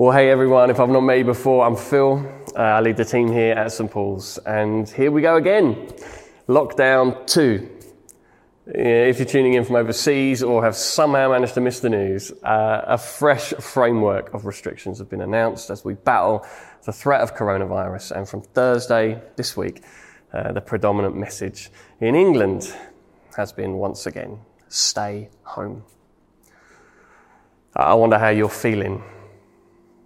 Well, hey everyone, if I've not met you before, I'm Phil. Uh, I lead the team here at St. Paul's, and here we go again. Lockdown 2. If you're tuning in from overseas or have somehow managed to miss the news, uh, a fresh framework of restrictions have been announced as we battle the threat of coronavirus. And from Thursday this week, uh, the predominant message in England has been once again stay home. I wonder how you're feeling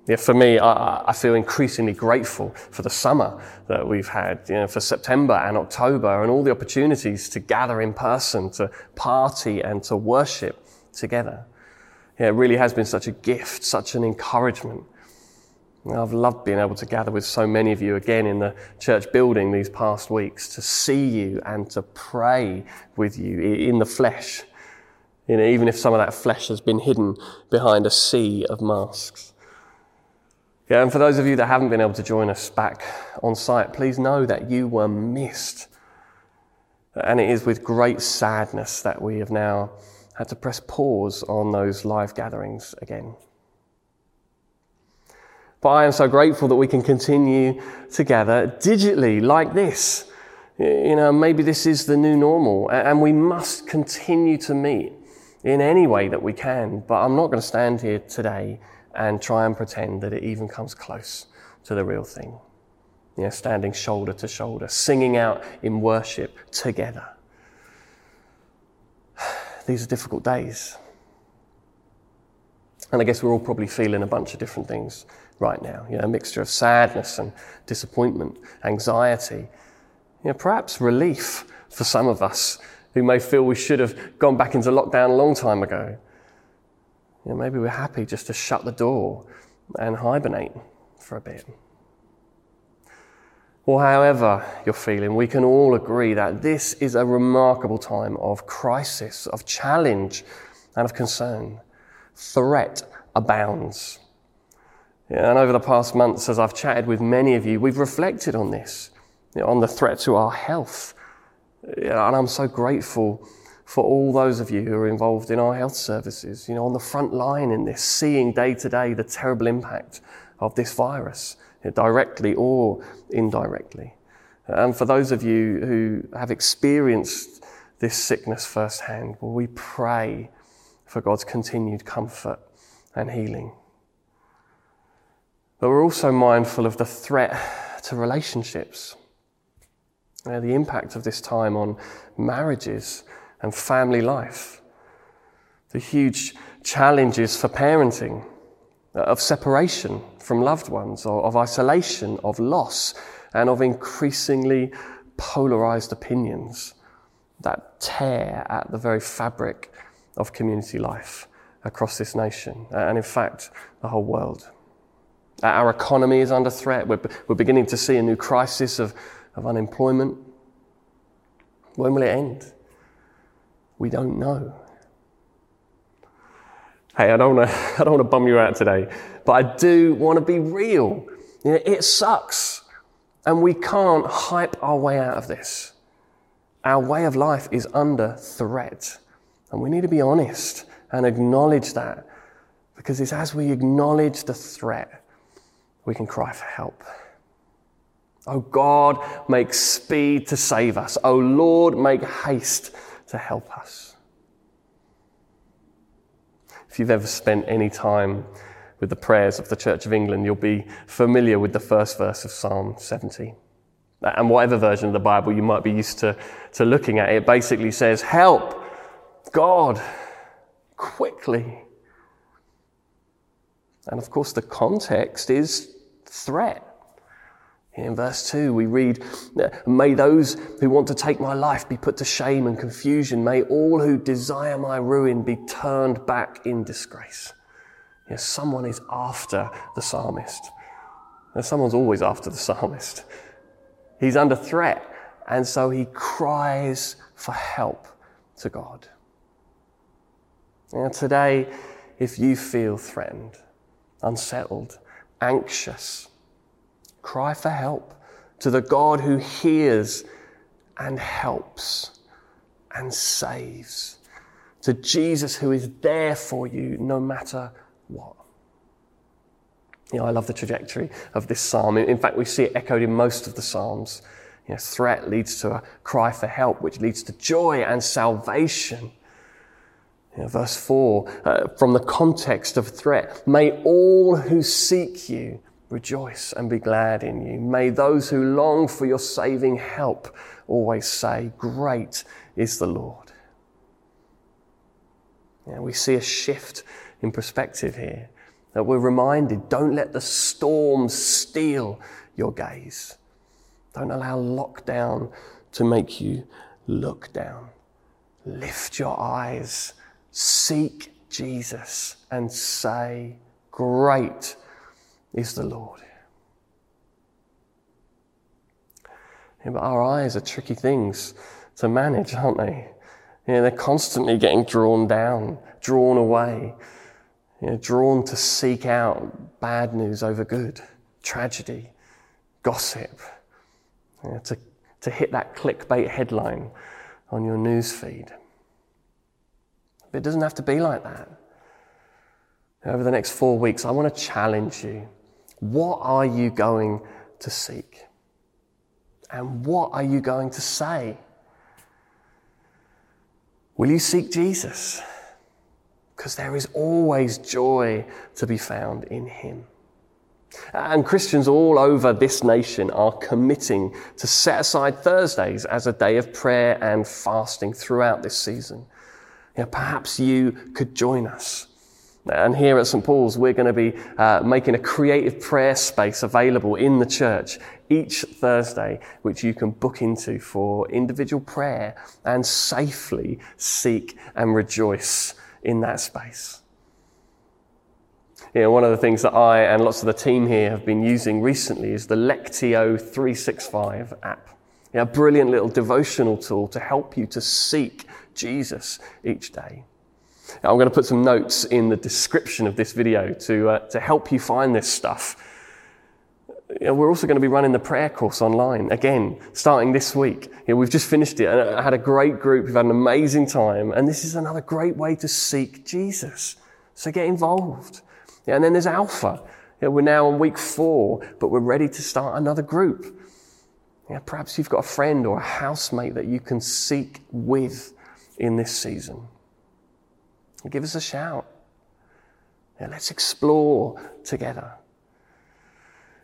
yeah, for me, I, I, feel increasingly grateful for the summer that we've had, you know, for September and October and all the opportunities to gather in person, to party and to worship together. Yeah, it really has been such a gift, such an encouragement. I've loved being able to gather with so many of you again in the church building these past weeks, to see you and to pray with you in the flesh. You know, even if some of that flesh has been hidden behind a sea of masks. Yeah, and for those of you that haven't been able to join us back on site, please know that you were missed. And it is with great sadness that we have now had to press pause on those live gatherings again. But I am so grateful that we can continue together digitally like this. You know, maybe this is the new normal, and we must continue to meet in any way that we can. But I'm not going to stand here today and try and pretend that it even comes close to the real thing. You know, standing shoulder to shoulder, singing out in worship together. These are difficult days. And I guess we're all probably feeling a bunch of different things right now. You know, a mixture of sadness and disappointment, anxiety, you know, perhaps relief for some of us who may feel we should have gone back into lockdown a long time ago. You know, maybe we're happy just to shut the door and hibernate for a bit. Or however you're feeling, we can all agree that this is a remarkable time of crisis, of challenge, and of concern. Threat abounds. Yeah, and over the past months, as I've chatted with many of you, we've reflected on this, you know, on the threat to our health. Yeah, and I'm so grateful for all those of you who are involved in our health services, you know, on the front line in this, seeing day to day the terrible impact of this virus, directly or indirectly. And for those of you who have experienced this sickness firsthand, will we pray for God's continued comfort and healing? But we're also mindful of the threat to relationships, you know, the impact of this time on marriages and family life, the huge challenges for parenting, uh, of separation from loved ones, or of isolation, of loss, and of increasingly polarized opinions that tear at the very fabric of community life across this nation, and in fact, the whole world. Our economy is under threat. We're, we're beginning to see a new crisis of, of unemployment. When will it end? We don't know. Hey, I don't want to, bum you out today, but I do want to be real. You know, it sucks. And we can't hype our way out of this. Our way of life is under threat. And we need to be honest and acknowledge that. Because it's as we acknowledge the threat, we can cry for help. Oh God, make speed to save us. Oh Lord, make haste to help us. If you've ever spent any time with the prayers of the Church of England, you'll be familiar with the first verse of Psalm 70. And whatever version of the Bible you might be used to, to looking at, it basically says, Help, God, quickly. And of course, the context is threat. In verse 2, we read, May those who want to take my life be put to shame and confusion. May all who desire my ruin be turned back in disgrace. Yes, someone is after the psalmist. Someone's always after the psalmist. He's under threat, and so he cries for help to God. Now, today, if you feel threatened, unsettled, anxious, Cry for help to the God who hears and helps and saves. To Jesus who is there for you no matter what. You know, I love the trajectory of this psalm. In fact, we see it echoed in most of the psalms. You know, threat leads to a cry for help, which leads to joy and salvation. You know, verse 4, uh, from the context of threat, may all who seek you rejoice and be glad in you. May those who long for your saving help always say, Great is the Lord. Know, we see a shift in perspective here that we're reminded don't let the storm steal your gaze. Don't allow lockdown to make you look down. Lift your eyes, seek Jesus, and say, Great is the Lord. Yeah, but our eyes are tricky things to manage, aren't they? Yeah, they're constantly getting drawn down, drawn away, you know, drawn to seek out bad news over good, tragedy, gossip, you know, to, to hit that clickbait headline on your news feed. But it doesn't have to be like that. Over the next four weeks, I want to challenge you. What are you going to seek? And what are you going to say? Will you seek Jesus? Because there is always joy to be found in Him. And Christians all over this nation are committing to set aside Thursdays as a day of prayer and fasting throughout this season. You know, perhaps you could join us. And here at St. Paul's, we're going to be uh, making a creative prayer space available in the church each Thursday, which you can book into for individual prayer and safely seek and rejoice in that space. You know, one of the things that I and lots of the team here have been using recently is the Lectio 365 app. You know, a brilliant little devotional tool to help you to seek Jesus each day. Now, I'm going to put some notes in the description of this video to, uh, to help you find this stuff. You know, we're also going to be running the prayer course online again, starting this week. You know, we've just finished it and I had a great group. We've had an amazing time. And this is another great way to seek Jesus. So get involved. Yeah, and then there's Alpha. We're now on week four, but we're ready to start another group. Yeah, perhaps you've got a friend or a housemate that you can seek with in this season. Give us a shout. Let's explore together.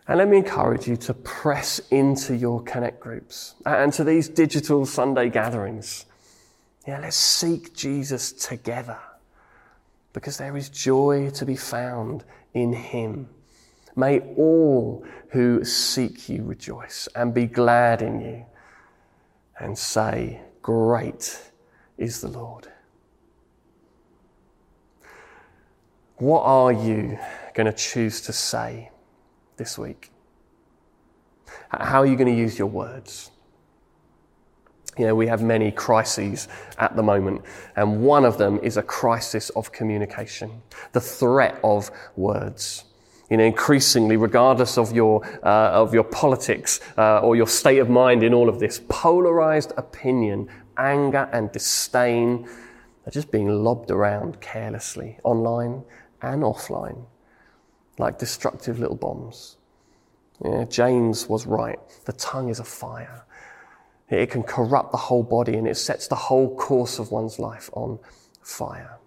And let me encourage you to press into your connect groups and to these digital Sunday gatherings. Yeah, let's seek Jesus together because there is joy to be found in him. May all who seek you rejoice and be glad in you and say, Great is the Lord. What are you going to choose to say this week? How are you going to use your words? You know, we have many crises at the moment, and one of them is a crisis of communication, the threat of words. You know, increasingly, regardless of your, uh, of your politics uh, or your state of mind in all of this, polarized opinion, anger, and disdain are just being lobbed around carelessly online and offline, like destructive little bombs. Yeah, James was right. The tongue is a fire. It can corrupt the whole body and it sets the whole course of one's life on fire.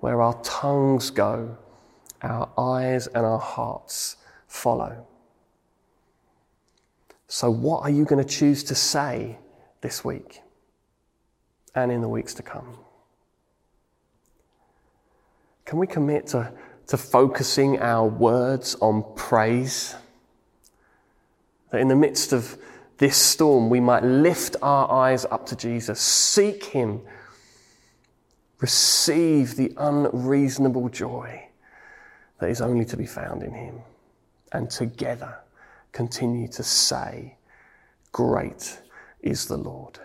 Where our tongues go, our eyes and our hearts follow. So, what are you going to choose to say this week and in the weeks to come? Can we commit to, to focusing our words on praise? That in the midst of this storm, we might lift our eyes up to Jesus, seek Him, receive the unreasonable joy that is only to be found in Him, and together continue to say, Great is the Lord.